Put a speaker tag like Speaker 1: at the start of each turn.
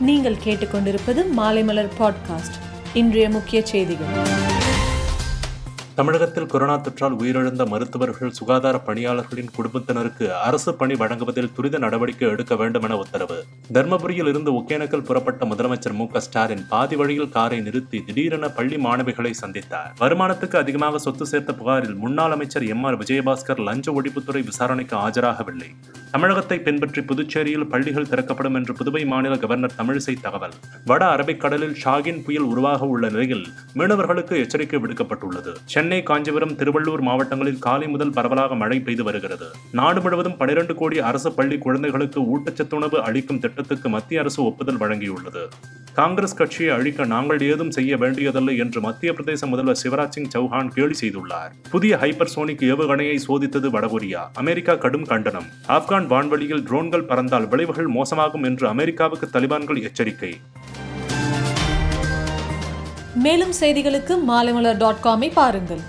Speaker 1: நீங்கள் கேட்டுக்கொண்டிருப்பது மாலைமலர் பாட்காஸ்ட் இன்றைய முக்கிய செய்திகள்.
Speaker 2: தமிழகத்தில் கொரோனா தொற்றால் உயிரிழந்த மருத்துவர்கள் சுகாதார பணியாளர்களின் குடும்பத்தினருக்கு அரசு பணி வழங்குவதில் துரித நடவடிக்கை எடுக்க வேண்டும் என உத்தரவு. தர்மபுரியில் இருந்து ஒகேனக்கல் புறப்பட்ட முதலமைச்சர் மு ஸ்டாலின் பாதி வழியில் காரை நிறுத்தி திடீரென பள்ளி மாணவிகளை சந்தித்தார். வருமானத்துக்கு அதிகமாக சொத்து சேர்த்த புகாரில் முன்னாள் அமைச்சர் எம் ஆர் விஜயபாஸ்கர் லஞ்ச ஒழிப்புத்துறை விசாரணைக்கு ஆஜராகவில்லை. தமிழகத்தை பின்பற்றி புதுச்சேரியில் பள்ளிகள் திறக்கப்படும் என்று புதுவை மாநில கவர்னர் தமிழிசை தகவல். வட அரபிக்கடலில் ஷாகின் புயல் உருவாக உள்ள நிலையில் மீனவர்களுக்கு எச்சரிக்கை விடுக்கப்பட்டுள்ளது. சென்னை காஞ்சிபுரம் திருவள்ளூர் மாவட்டங்களில் காலை முதல் பரவலாக மழை பெய்து வருகிறது. நாடு முழுவதும் பனிரெண்டு கோடி அரசு பள்ளி குழந்தைகளுக்கு ஊட்டச்சத்துணவு அளிக்கும் திட்டத்துக்கு மத்திய அரசு ஒப்புதல் வழங்கியுள்ளது. காங்கிரஸ் கட்சியை அழிக்க நாங்கள் ஏதும் செய்ய வேண்டியதில்லை என்று மத்திய பிரதேச முதல்வர் சிவராஜ் சிங் சௌஹான் கேலி செய்துள்ளார். புதிய ஹைப்பர்சோனிக் ஏவுகணையை சோதித்தது வடகொரியா. அமெரிக்கா கடும் கண்டனம். ஆப்கான் வான்வெளியில் ட்ரோன்கள் பறந்தால் விளைவுகள் மோசமாகும் என்று அமெரிக்காவுக்கு தலிபான்கள் எச்சரிக்கை.
Speaker 1: மேலும் செய்திகளுக்கு மாலைமலர் டாட் காமை பாருங்கள்.